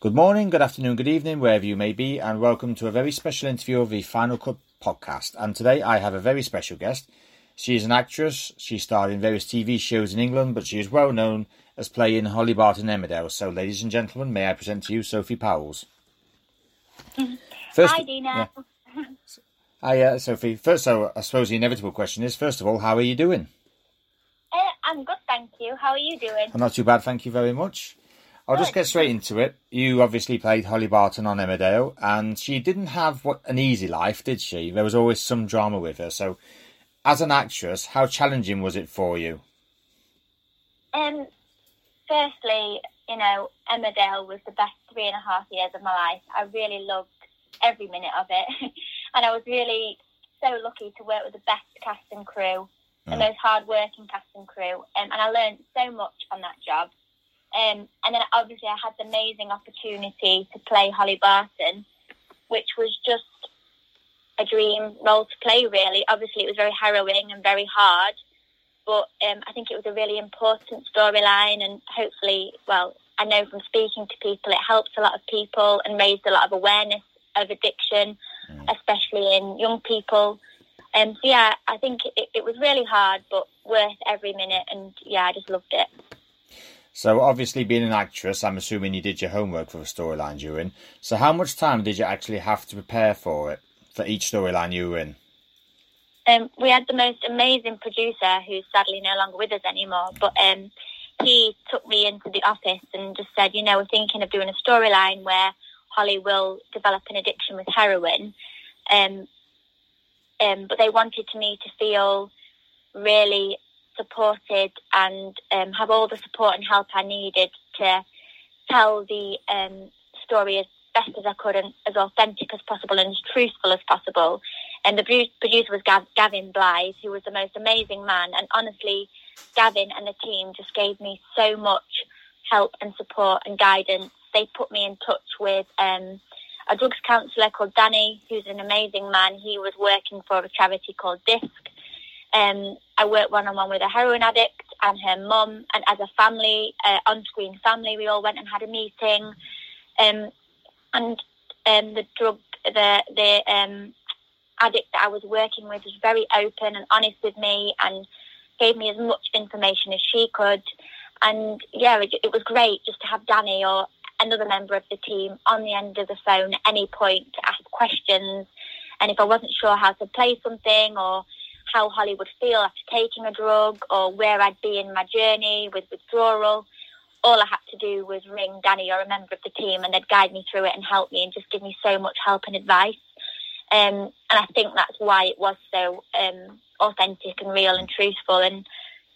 Good morning, good afternoon, good evening, wherever you may be, and welcome to a very special interview of the Final Cut podcast. And today I have a very special guest. She is an actress. She starred in various TV shows in England, but she is well known as playing Holly Barton Emmerdale. So, ladies and gentlemen, may I present to you Sophie Powles. Hi, Dina. Yeah. Hi, uh, Sophie. First, so I suppose the inevitable question is: first of all, how are you doing? Uh, I'm good, thank you. How are you doing? I'm not too bad, thank you very much. I'll just get straight into it. You obviously played Holly Barton on Emmerdale, and she didn't have what an easy life, did she? There was always some drama with her. So, as an actress, how challenging was it for you? Um, firstly, you know, Emmerdale was the best three and a half years of my life. I really loved every minute of it, and I was really so lucky to work with the best cast and crew, the Mm. most hard-working cast and crew, um, and I learned so much on that job. Um, and then obviously I had the amazing opportunity to play Holly Barton, which was just a dream role to play. Really, obviously it was very harrowing and very hard, but um, I think it was a really important storyline, and hopefully, well, I know from speaking to people, it helped a lot of people and raised a lot of awareness of addiction, especially in young people. Um, so yeah, I think it, it was really hard, but worth every minute, and yeah, I just loved it. So, obviously, being an actress, I'm assuming you did your homework for the storyline you were in. So, how much time did you actually have to prepare for it, for each storyline you were in? Um, we had the most amazing producer who's sadly no longer with us anymore, but um, he took me into the office and just said, you know, we're thinking of doing a storyline where Holly will develop an addiction with heroin. Um, um, but they wanted me to feel really supported and um, have all the support and help I needed to tell the um, story as best as I could and as authentic as possible and as truthful as possible. And the producer was Gav- Gavin Blyth, who was the most amazing man. And honestly, Gavin and the team just gave me so much help and support and guidance. They put me in touch with um, a drugs counsellor called Danny, who's an amazing man. He was working for a charity called DISC. Um, I worked one on one with a heroin addict and her mum, and as a family, uh, on screen family, we all went and had a meeting. Um, and um, the drug, the the um, addict that I was working with was very open and honest with me, and gave me as much information as she could. And yeah, it, it was great just to have Danny or another member of the team on the end of the phone at any point to ask questions. And if I wasn't sure how to play something or how Holly would feel after taking a drug or where I'd be in my journey with withdrawal, all I had to do was ring Danny or a member of the team and they'd guide me through it and help me and just give me so much help and advice. Um, and I think that's why it was so um, authentic and real and truthful. And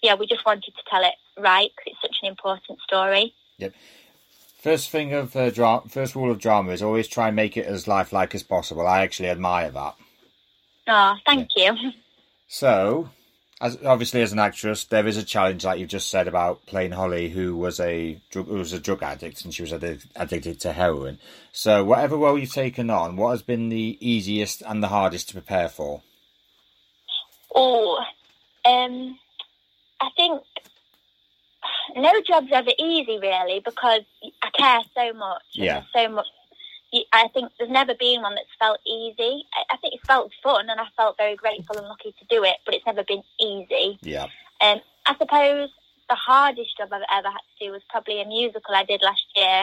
yeah, we just wanted to tell it right because it's such an important story. Yep. First thing of uh, dra- first rule of drama is always try and make it as lifelike as possible. I actually admire that. Oh, thank you. So, as obviously as an actress, there is a challenge, like you just said about playing Holly, who was a drug, who was a drug addict and she was addic- addicted to heroin. So, whatever role you've taken on, what has been the easiest and the hardest to prepare for? Oh, um, I think no job's ever easy, really, because I care so much. Yeah. so much. I think there's never been one that's felt easy. I, I think it's felt fun, and I felt very grateful and lucky to do it. But it's never been easy. Yeah. Um, I suppose the hardest job I've ever had to do was probably a musical I did last year,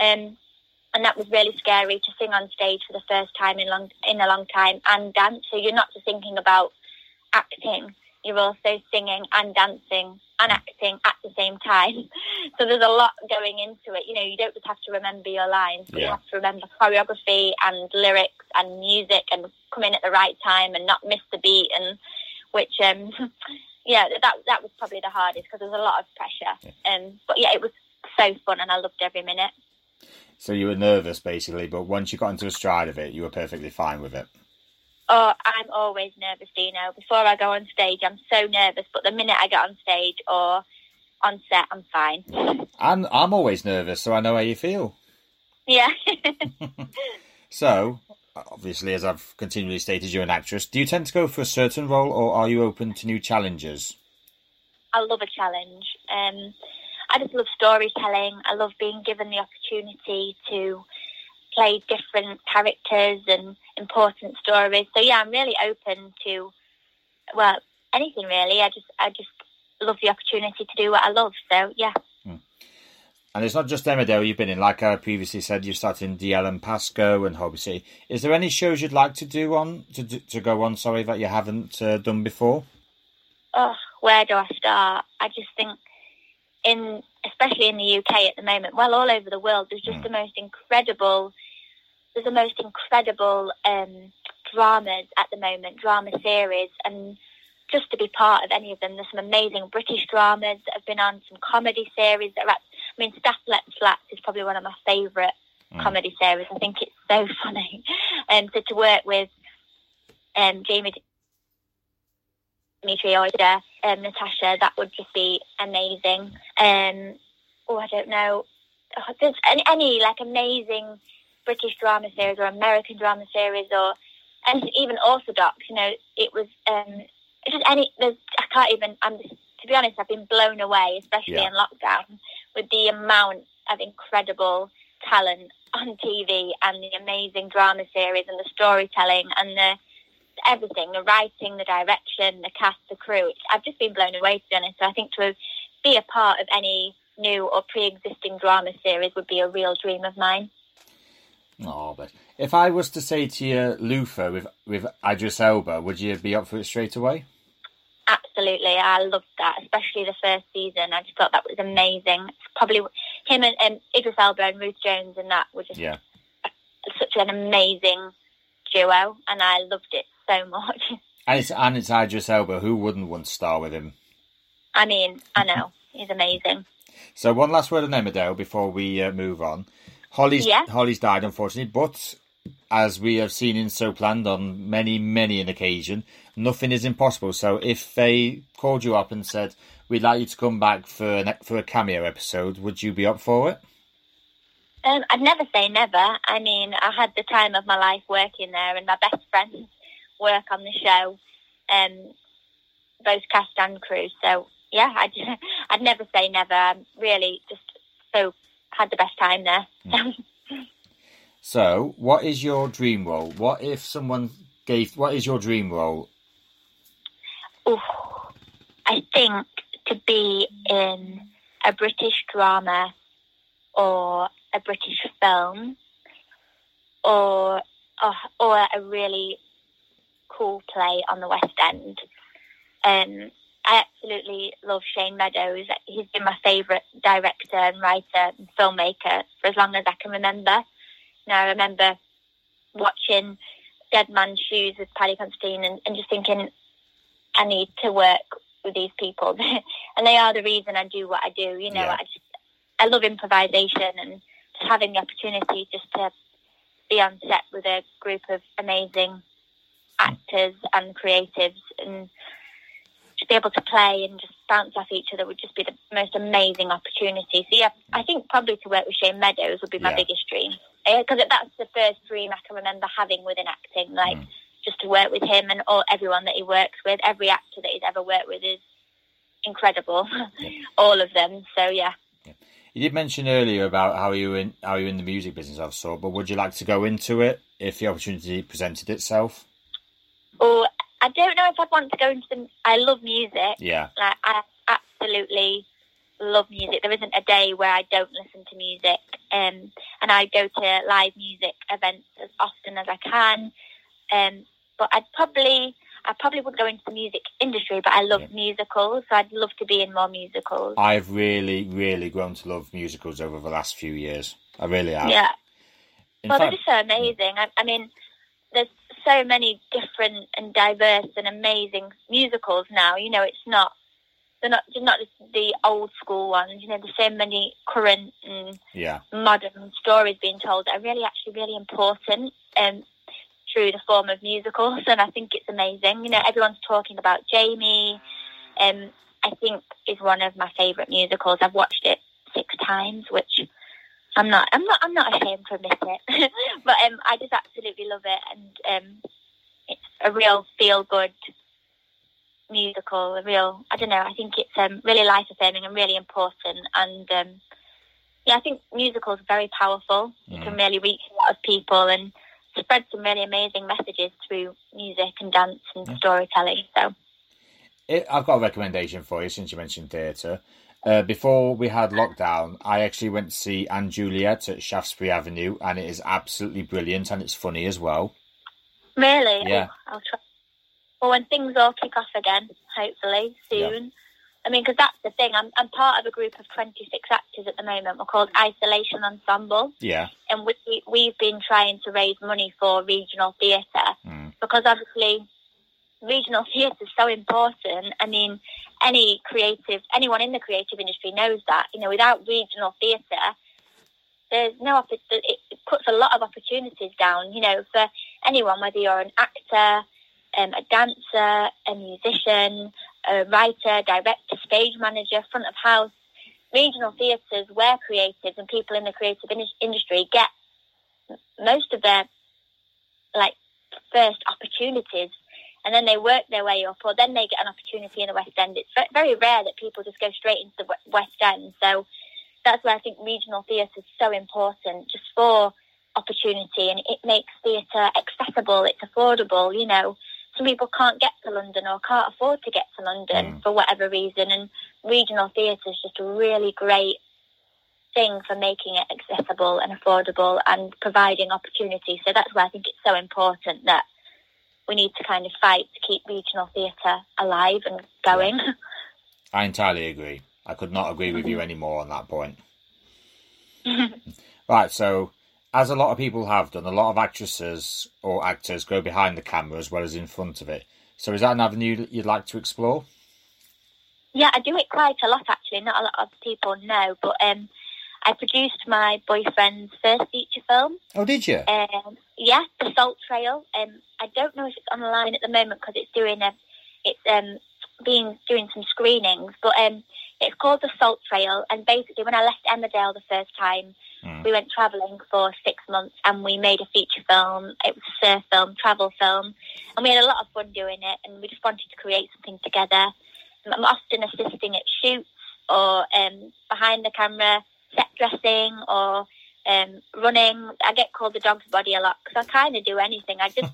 um, and that was really scary to sing on stage for the first time in long in a long time and dance. So you're not just thinking about acting; you're also singing and dancing and acting at the same time. So there's a lot going into it. You know, you don't just have to remember your lines, but you have to remember choreography and lyrics and music and come in at the right time and not miss the beat and which um yeah that that was probably the hardest because there was a lot of pressure um but yeah it was so fun, and I loved every minute. So you were nervous, basically, but once you got into a stride of it, you were perfectly fine with it. Oh, I'm always nervous, Dino. Before I go on stage, I'm so nervous, but the minute I get on stage or on set, I'm fine. I'm I'm always nervous, so I know how you feel. Yeah. So, obviously, as I've continually stated, you're an actress. Do you tend to go for a certain role, or are you open to new challenges? I love a challenge. Um, I just love storytelling. I love being given the opportunity to play different characters and important stories. So yeah, I'm really open to well anything really. I just I just love the opportunity to do what I love. So yeah. And it's not just Emmerdale you've been in. Like I previously said, you've started in DL and Pasco and Hobby City. Is there any shows you'd like to do on to to go on? Sorry, that you haven't uh, done before. Oh, where do I start? I just think in especially in the UK at the moment, well, all over the world, there's just the most incredible. There's the most incredible um, dramas at the moment, drama series, and just to be part of any of them. There's some amazing British dramas that have been on, some comedy series that are. At, I mean, Stath Lets Flats is probably one of my favourite comedy series. I think it's so funny, and so to work with um, Jamie Demetriou, um, Natasha, that would just be amazing. Um, oh, I don't know. Oh, there's any, any like amazing British drama series or American drama series or and even Orthodox. You know, it was um, just any. There's I can't even. I'm just, to be honest. I've been blown away, especially Yeah. in lockdown, with the amount of incredible talent on TV and the amazing drama series and the storytelling and the everything, the writing, the direction, the cast, the crew. I've just been blown away, to be honest. So I think to be a part of any new or pre-existing drama series would be a real dream of mine. Oh, but if I was to say to you, Luther with with Idris Elba, would you be up for it straight away? Absolutely, I loved that, especially the first season. I just thought that was amazing. It's probably him and um, Idris Elba and Ruth Jones and that were just Yeah. such an amazing duo, and I loved it so much. And it's and it's Idris Elba. Who wouldn't want to star with him? I mean, I know he's amazing. So one last word on Emmerdale before we uh, move on. Holly's Yeah. Holly's died unfortunately, but as we have seen in So Planned on many many an occasion, nothing is impossible. So if they called you up and said we'd like you to come back for an, for a cameo episode, would you be up for it? Um, I'd never say never. I mean, I had the time of my life working there, and my best friends work on the show, um, both cast and crew. So yeah, I'd I'd never say never. I'm really just so had the best time there. So, what is your dream role? What if someone gave? What is your dream role? Ooh, I think to be in a British drama or a British film or or, or a really cool play on the West End. Um, I absolutely love Shane Meadows. He's been my favourite director and writer and filmmaker for as long as I can remember. Now I remember watching Dead Man's Shoes with Paddy Considine and, and just thinking I need to work with these people, and they are the reason I do what I do. You know, Yeah. I just I love improvisation and just having the opportunity just to be on set with a group of amazing actors and creatives and to be able to play and just bounce off each other would just be the most amazing opportunity. So yeah, I think probably to work with Shane Meadows would be my Yeah. biggest dream uh, because that's the first dream I can remember having within acting. Like mm. just to work with him and all everyone that he works with, every actor that he's ever worked with is incredible, all of them. So yeah. You did mention earlier about how you in how you in the music business, I've saw. But would you like to go into it if the opportunity presented itself? Or I don't know if I'd want to go into the. I love music. Yeah, Like I absolutely love music. There isn't a day where I don't listen to music. Um, and I go to live music events as often as I can. Um, but I'd probably, I probably would go into the music industry. But I love musicals, so I'd love to be in more musicals. I've really, really grown to love musicals over the last few years. I really have. yeah. In well, fact, they're just so amazing. I, I mean, so many different and diverse and amazing musicals now. You know, it's not they're not they're not the old school ones. You know, there's so many current and Yeah. modern stories being told that are really actually really important um, through the form of musicals, and I think it's amazing. You know, everyone's talking about Jamie. Um, I think is one of my favourite musicals. I've watched it six times, which I'm not. I'm not. I'm not ashamed to admit it. but um, I just absolutely love it, and um, it's a real feel good musical. A real. I don't know. I think it's um, really life affirming and really important. And um, yeah, I think musicals are very powerful. You can really reach a lot of people and spread some really amazing messages through music and dance and storytelling. So. It, I've got a recommendation for you since you mentioned theatre. Uh, before we had lockdown, I actually went to see & Juliet at Shaftesbury Avenue, and it is absolutely brilliant and it's funny as well. Really? Yeah. Oh, I'll try. Well, when things all kick off again, hopefully soon. I mean, because that's the thing. I'm, I'm part of a group of 26 actors at the moment. We're called Isolation Ensemble, Yeah, and we, we've been trying to raise money for regional theatre because obviously regional theatre is so important. I mean, any creative, anyone in the creative industry knows that. You know, without regional theatre, there's no it puts a lot of opportunities down. You know, for anyone, whether you're an actor, um, a dancer, a musician, a writer, director, stage manager, front of house, regional theatres where creatives and people in the creative in- industry get most of their like first opportunities and then they work their way up or then they get an opportunity in the West End. It's very rare that people just go straight into the West End. So that's why I think regional theatre is so important just for opportunity and it makes theatre accessible, it's affordable, you know. Some people can't get to London or can't afford to get to London mm. for whatever reason and regional theatre is just a really great thing for making it accessible and affordable and providing opportunity. So that's why I think it's so important that we need to kind of fight to keep regional theatre alive and going. I entirely agree. I could not agree with you any more on that point. right, so as a lot of people have done, a lot of actresses or actors go behind the camera as well as in front of it. So is that an avenue that you'd like to explore? yeah, I do it quite a lot actually. Not a lot of people know, but um, I produced my boyfriend's first feature film. Oh, did you? Um, yeah, the Salt Trail. Um, I don't know if it's online at the moment because it's doing a, it's um, being doing some screenings, but um, it's called the Salt Trail. And basically, when I left Emmerdale the first time, we went travelling for six months and we made a feature film. It was a surf film, travel film, and we had a lot of fun doing it. And we just wanted to create something together. I'm often assisting at shoots or um, behind the camera, dressing or um, running. I get called the dog's body a lot because I kind of do anything. I just,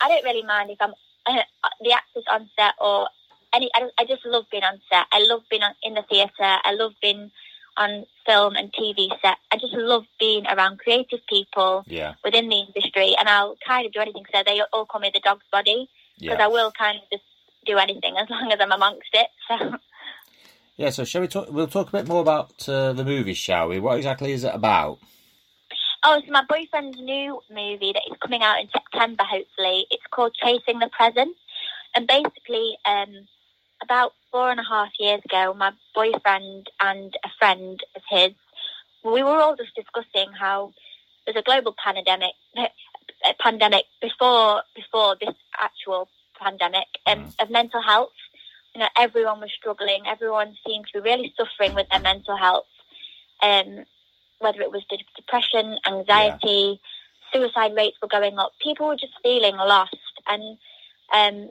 I don't really mind if I'm uh, the actors on set or any. I, I just love being on set. I love being on, in the theatre. I love being on film and TV set. I just love being around creative people Yeah. within the industry, and I'll kind of do anything. So they all call me the dog's body because Yeah. I will kind of just do anything as long as I'm amongst it. So. Yeah, so shall we talk? We'll talk a bit more about uh, the movie, shall we? What exactly is it about? Oh, it's my boyfriend's new movie that is coming out in September, hopefully. It's called Chasing the Present. And basically, um, about four and a half years ago, my boyfriend and a friend of his, we were all just discussing how there's a global pandemic, a pandemic before before this actual pandemic um, of mental health. You know, everyone was struggling. Everyone seemed to be really suffering with their mental health. Um, whether it was de- depression, anxiety, suicide rates were going up. People were just feeling lost. And um,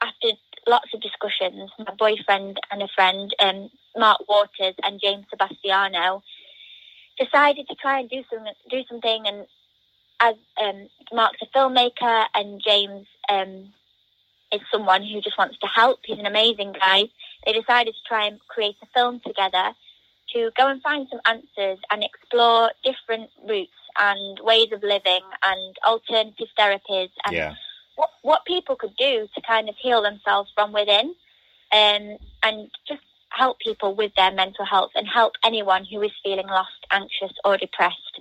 after lots of discussions, my boyfriend and a friend, um, Mark Waters and James Sebastiano, decided to try and do some do something. And as um, Mark's a filmmaker and James um, is someone who just wants to help. He's an amazing guy. They decided to try and create a film together to go and find some answers and explore different routes and ways of living and alternative therapies and Yeah. what, what people could do to kind of heal themselves from within um, and just help people with their mental health and help anyone who is feeling lost, anxious or depressed.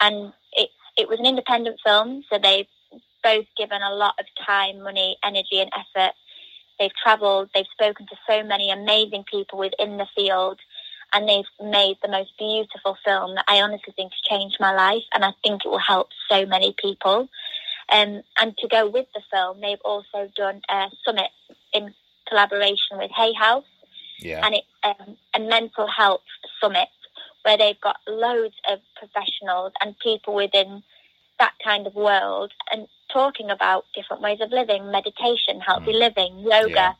And it, it was an independent film, so they've both given a lot of time, money, energy and effort they've travelled, they've spoken to so many amazing people within the field, and they've made the most beautiful film that I honestly think has changed my life, and I think it will help so many people. Um, and to go with the film, they've also done a summit in collaboration with Hay House, Yeah. and it's um, a mental health summit where they've got loads of professionals and people within that kind of world and talking about different ways of living, meditation, healthy mm. living, yoga, Yeah.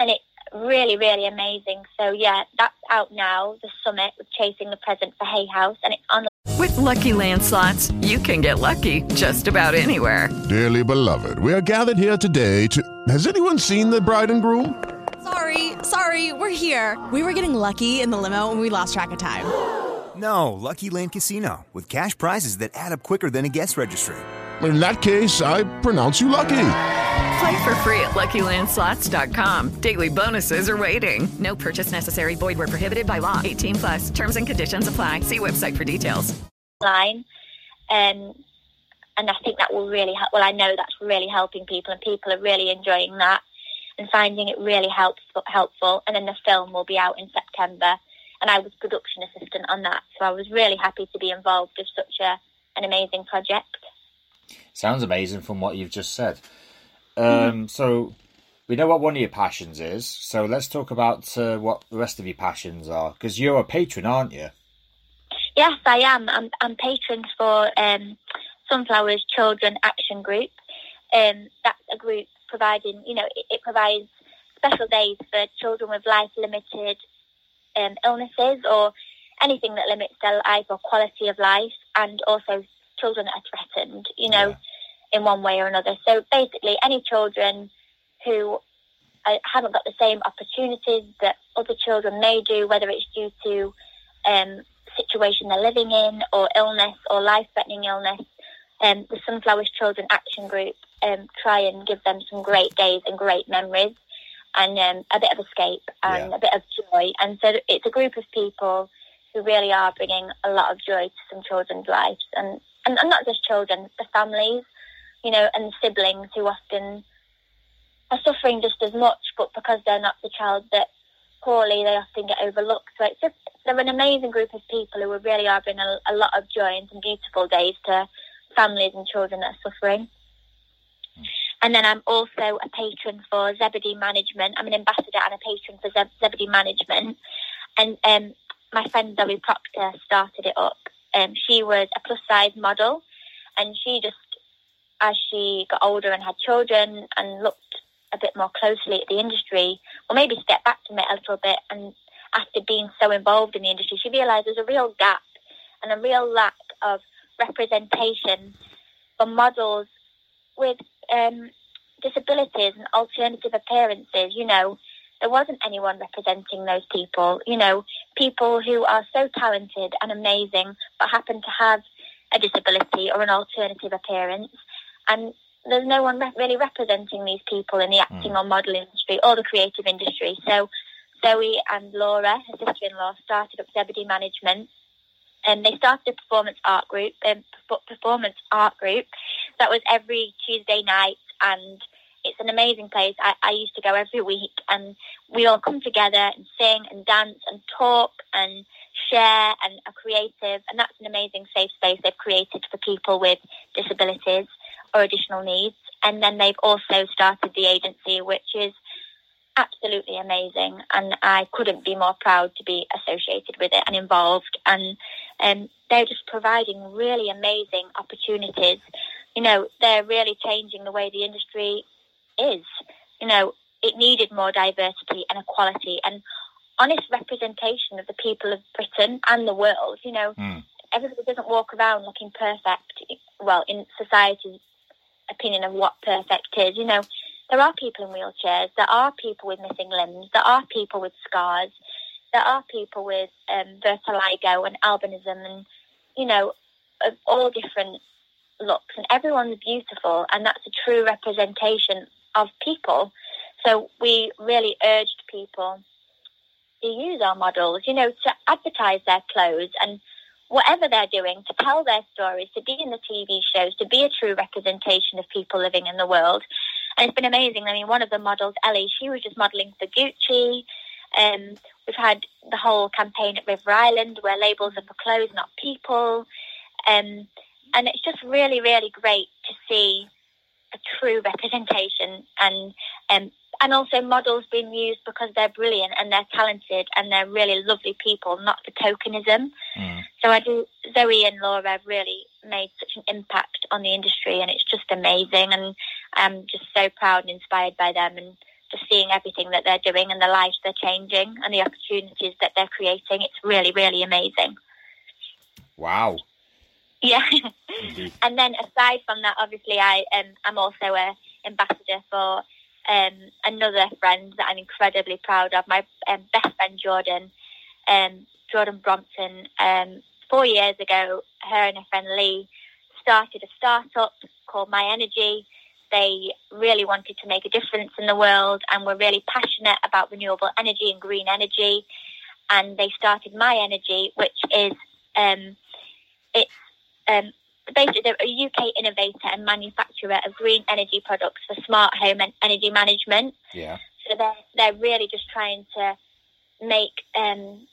and it's really, really amazing. So yeah, that's out now. The summit with Chasing the Present for Hay House, and it's on. With Lucky Land slots, you can get lucky just about anywhere. Dearly beloved, we are gathered here today to. Has anyone seen the bride and groom? Sorry, sorry, we're here. We were getting lucky in the limo and we lost track of time. No, Lucky Land Casino, with cash prizes that add up quicker than a guest registry. In that case, I pronounce you lucky. Play for free at LuckyLandSlots.com. Daily bonuses are waiting. No purchase necessary. Void where prohibited by law. 18 plus. Terms and conditions apply. See website for details. line. Um, and I think that will really help. Well, I know that's really helping people, and people are really enjoying that and finding it really helps, helpful. And then the film will be out in September, and I was production assistant on that, so I was really happy to be involved with such a an amazing project. Sounds amazing from what you've just said. Um, so we know what one of your passions is. So let's talk about uh, what the rest of your passions are. Because you're a patron, aren't you? Yes, I am. I'm, I'm patron for um, Sunflowers Children Action Group. Um, that's a group providing, you know, it, it provides special days for children with life limited um, illnesses or anything that limits their life or quality of life, and also children that are threatened, you know, Yeah. in one way or another. So basically, any children who uh, haven't got the same opportunities that other children may do, whether it's due to um, situation they're living in, or illness, or life-threatening illness. Um, the Sunflowers Children Action Group um, try and give them some great days and great memories, and um, a bit of escape and Yeah. a bit of joy. And so it's a group of people who really are bringing a lot of joy to some children's lives, and and, and not just children, the families, you know, and the siblings who often are suffering just as much, but because they're not the child that poorly, they often get overlooked. So it's just they're an amazing group of people who really are bringing a, a lot of joy and some beautiful days to families and children that are suffering. And then I'm also a patron for Zebedee Management. I'm an ambassador and a patron for Zebedee Management. And um, my friend Zoe Proctor started it up. Um, she was a plus size model, and she just, as she got older and had children and looked a bit more closely at the industry, or maybe stepped back from it a little bit, and after being so involved in the industry, she realised there's a real gap and a real lack of representation for models with um, disabilities and alternative appearances. You know, there wasn't anyone representing those people. You know, people who are so talented and amazing but happen to have a disability or an alternative appearance, and there's no one re- really representing these people in the acting or model industry or the creative industry. So Zoe and Laura, her sister-in-law, started up Zebedee Management and they started a performance art group, um, performance art group that was every Tuesday night, and it's an amazing place. I, I used to go every week, and we all come together and sing and dance and talk and share and are creative, and that's an amazing safe space they've created for people with disabilities or additional needs. And then they've also started the agency, which is absolutely amazing and I couldn't be more proud to be associated with it and involved and um, they're just providing really amazing opportunities. You know, they're really changing the way the industry is. You know, it needed more diversity and equality and honest representation of the people of Britain and the world. You know, Mm. everybody doesn't walk around looking perfect. Well, in society's opinion of what perfect is, you know, there are people in wheelchairs, there are people with missing limbs, there are people with scars, there are people with um, vitiligo and albinism and, you know, of all different looks. And everyone's beautiful, and that's a true representation of people. So we really urged people to use our models, you know, to advertise their clothes and whatever they're doing, to tell their stories, to be in the TV shows, to be a true representation of people living in the world. and it's been amazing. I mean, one of the models, Ellie, she was just modelling for Gucci. Um, we've had the whole campaign at River Island where labels are for clothes, not people. Um, and it's just really, really great to see a true representation and um, and also models being used because they're brilliant and they're talented and they're really lovely people, not for tokenism. Mm. So I do. Zoe and Laura have really made such an impact on the industry, and it's just amazing. And I'm just so proud and inspired by them, and just seeing everything that they're doing and the lives they're changing and the opportunities that they're creating. It's really, really amazing. Wow. Yeah. and then aside from that, obviously, I um, I'm also a ambassador for um, another friend that I'm incredibly proud of. My um, best friend Jordan, um, Jordan Brompton. Um, four years ago, her and her friend Lee started a startup called myenergi. They really wanted to make a difference in the world and were really passionate about renewable energy and green energy. And they started myenergi, which is um, it's um, basically they're a UK innovator and manufacturer of green energy products for smart home and energy management. Yeah. So they're they're really just trying to make um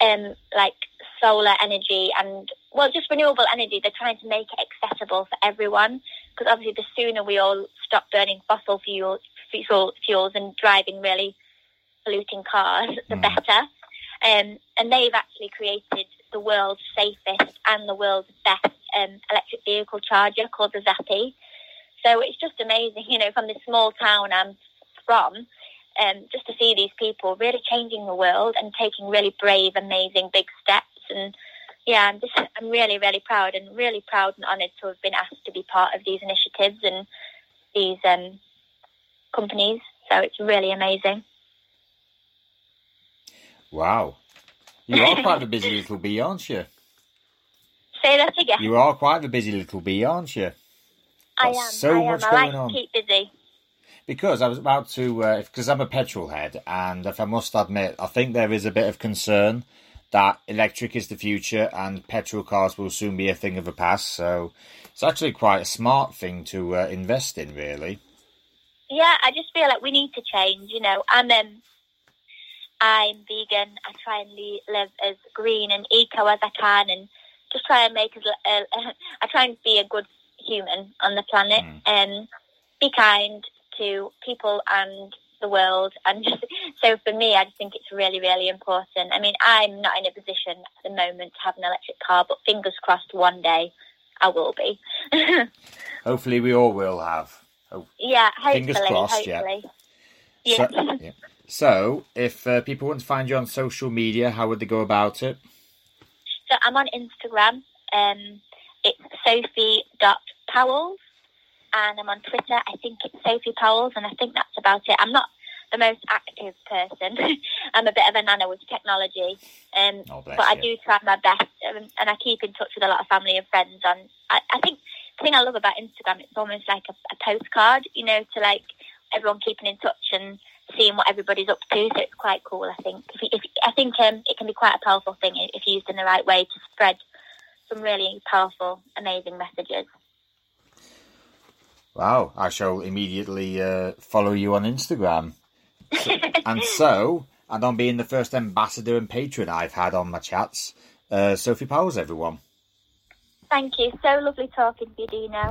um like solar energy and well just renewable energy. They're trying to make it accessible for everyone because obviously the sooner we all stop burning fossil fuel, fuel fuels and driving really polluting cars, the mm. better. Um, and they've actually created the world's safest and the world's best um, electric vehicle charger called the Zappi. So it's just amazing, you know, from this small town I'm from, um, just to see these people really changing the world and taking really brave, amazing, big steps. And yeah, I'm just, I'm really, really proud and really proud and honoured to have been asked to be part of these initiatives and these um, companies. So it's really amazing. Wow. You are quite a busy little bee, aren't you? Say that again. You are quite a busy little bee, aren't you? I am. So I much am. going I like on. keep busy. Because I was about to, because uh, I'm a petrol head, and if I must admit, I think there is a bit of concern that electric is the future and petrol cars will soon be a thing of the past. So it's actually quite a smart thing to uh, invest in, really. Yeah, I just feel like we need to change. You know, I'm um, I'm vegan. I try and live as green and eco as I can, and just try and make as. Uh, I try and be a good human on the planet, mm. and be kind to people and the world. And just, so for me, I just think it's really, really important. I mean, I'm not in a position at the moment to have an electric car, but fingers crossed, one day I will be. hopefully, we all will have. Oh, yeah, hopefully, fingers crossed. Hopefully. Yeah. So, yeah. So, if uh, people want to find you on social media, how would they go about it? So, I'm on Instagram. Um, it's sophie.powells. And I'm on Twitter. I think it's Sophie Powles. And I think that's about it. I'm not the most active person. I'm a bit of a nana with technology. Um, oh, but I do try my best. Um, and I keep in touch with a lot of family and friends. On I, I think the thing I love about Instagram, it's almost like a, a postcard, you know, to like everyone keeping in touch and seeing what everybody's up to. So it's quite cool. I think. If, if I think um, it can be quite a powerful thing if used in the right way to spread some really powerful, amazing messages. Wow! I shall immediately uh, follow you on Instagram. and so, and on being the first ambassador and patron I've had on my chats, uh, Sophie Powles, everyone. Thank you. So lovely talking to you, Dino.